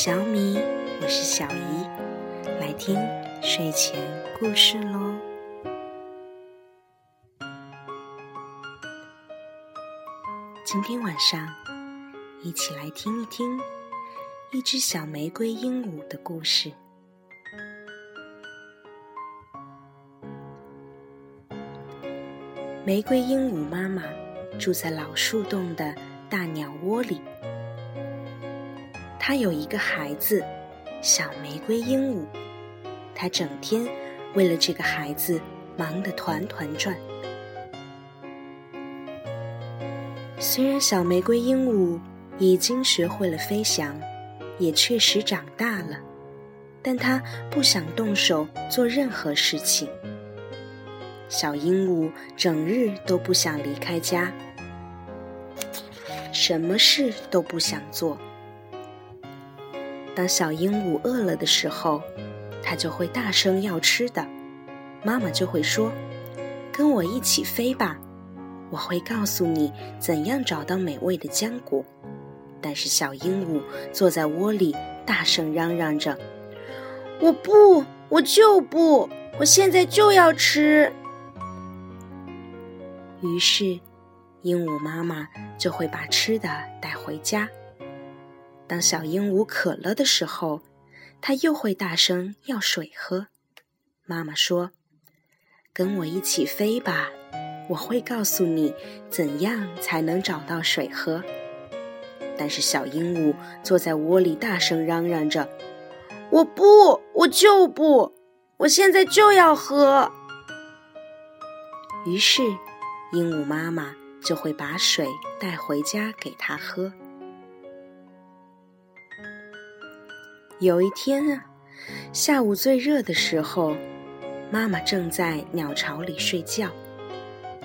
小米，我是小姨，来听睡前故事喽。今天晚上，一起来听一听一只小玫瑰鹦鹉的故事。玫瑰鹦鹉妈妈住在老树洞的大鸟窝里。他有一个孩子，小玫瑰鹦鹉。他整天为了这个孩子忙得团团转。虽然小玫瑰鹦鹉已经学会了飞翔，也确实长大了，但它不想动手做任何事情。小鹦鹉整日都不想离开家，什么事都不想做。当小鹦鹉饿了的时候，它就会大声要吃的，妈妈就会说：“跟我一起飞吧，我会告诉你怎样找到美味的浆果。”但是小鹦鹉坐在窝里，大声嚷嚷着：“我不，我就不，我现在就要吃。”于是，鹦鹉妈妈就会把吃的带回家。当小鹦鹉渴了的时候，它又会大声要水喝。妈妈说：“跟我一起飞吧，我会告诉你怎样才能找到水喝。”但是小鹦鹉坐在窝里大声嚷嚷着：“我不，我就不，我现在就要喝。”于是，鹦鹉妈妈就会把水带回家给它喝。有一天啊，下午最热的时候，妈妈正在鸟巢里睡觉。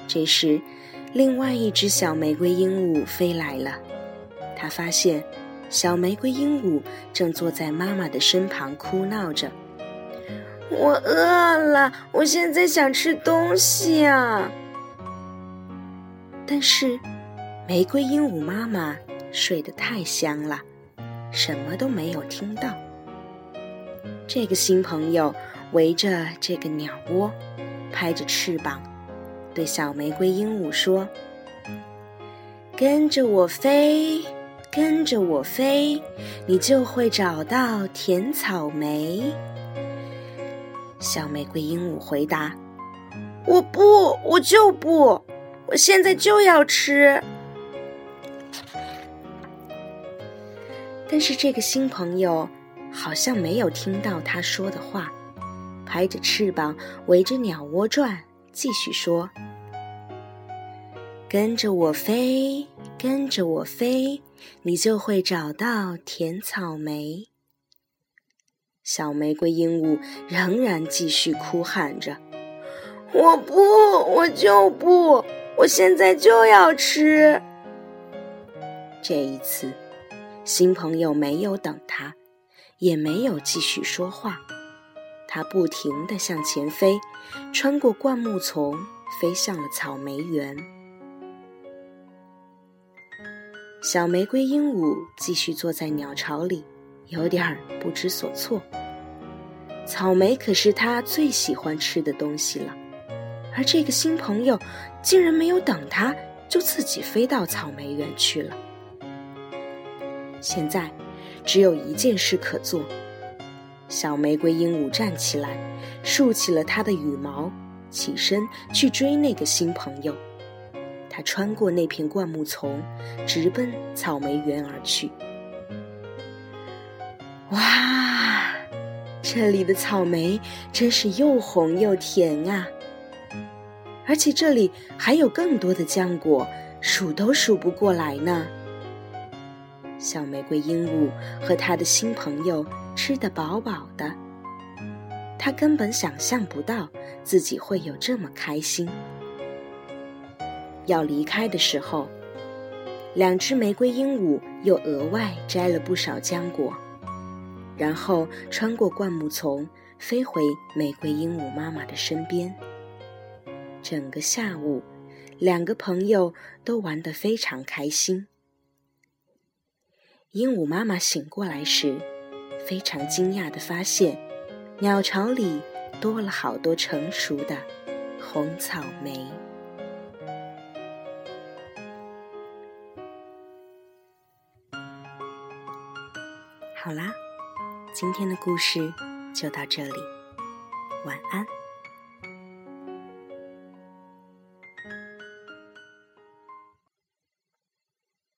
这时，另外一只小玫瑰鹦鹉飞来了。它发现小玫瑰鹦鹉正坐在妈妈的身旁哭闹着：“我饿了，我现在想吃东西啊！”但是，玫瑰鹦鹉妈妈睡得太香了。什么都没有听到。这个新朋友围着这个鸟窝，拍着翅膀，对小玫瑰鹦鹉说：“跟着我飞，跟着我飞，你就会找到甜草莓。”小玫瑰鹦鹉回答：“我不，我就不，我现在就要吃。”但是这个新朋友好像没有听到他说的话，拍着翅膀围着鸟窝转，继续说：“跟着我飞，跟着我飞，你就会找到甜草莓。”小玫瑰鹦鹉仍然继续哭喊着：“我不，我就不，我现在就要吃。”这一次。新朋友没有等他，也没有继续说话。它不停地向前飞，穿过灌木丛，飞向了草莓园。小玫瑰鹦鹉继续坐在鸟巢里，有点儿不知所措。草莓可是它最喜欢吃的东西了，而这个新朋友竟然没有等它，就自己飞到草莓园去了。现在，只有一件事可做。小玫瑰鹦鹉站起来，竖起了它的羽毛，起身去追那个新朋友。它穿过那片灌木丛，直奔草莓园而去。哇，这里的草莓真是又红又甜啊！而且这里还有更多的浆果，数都数不过来呢。小玫瑰鹦鹉和他的新朋友吃得饱饱的，他根本想象不到自己会有这么开心。要离开的时候，两只玫瑰鹦鹉又额外摘了不少浆果，然后穿过灌木丛，飞回玫瑰鹦鹉妈妈的身边。整个下午，两个朋友都玩得非常开心。鹦鹉妈妈醒过来时，非常惊讶的发现，鸟巢里多了好多成熟的红草莓。好啦，今天的故事就到这里，晚安。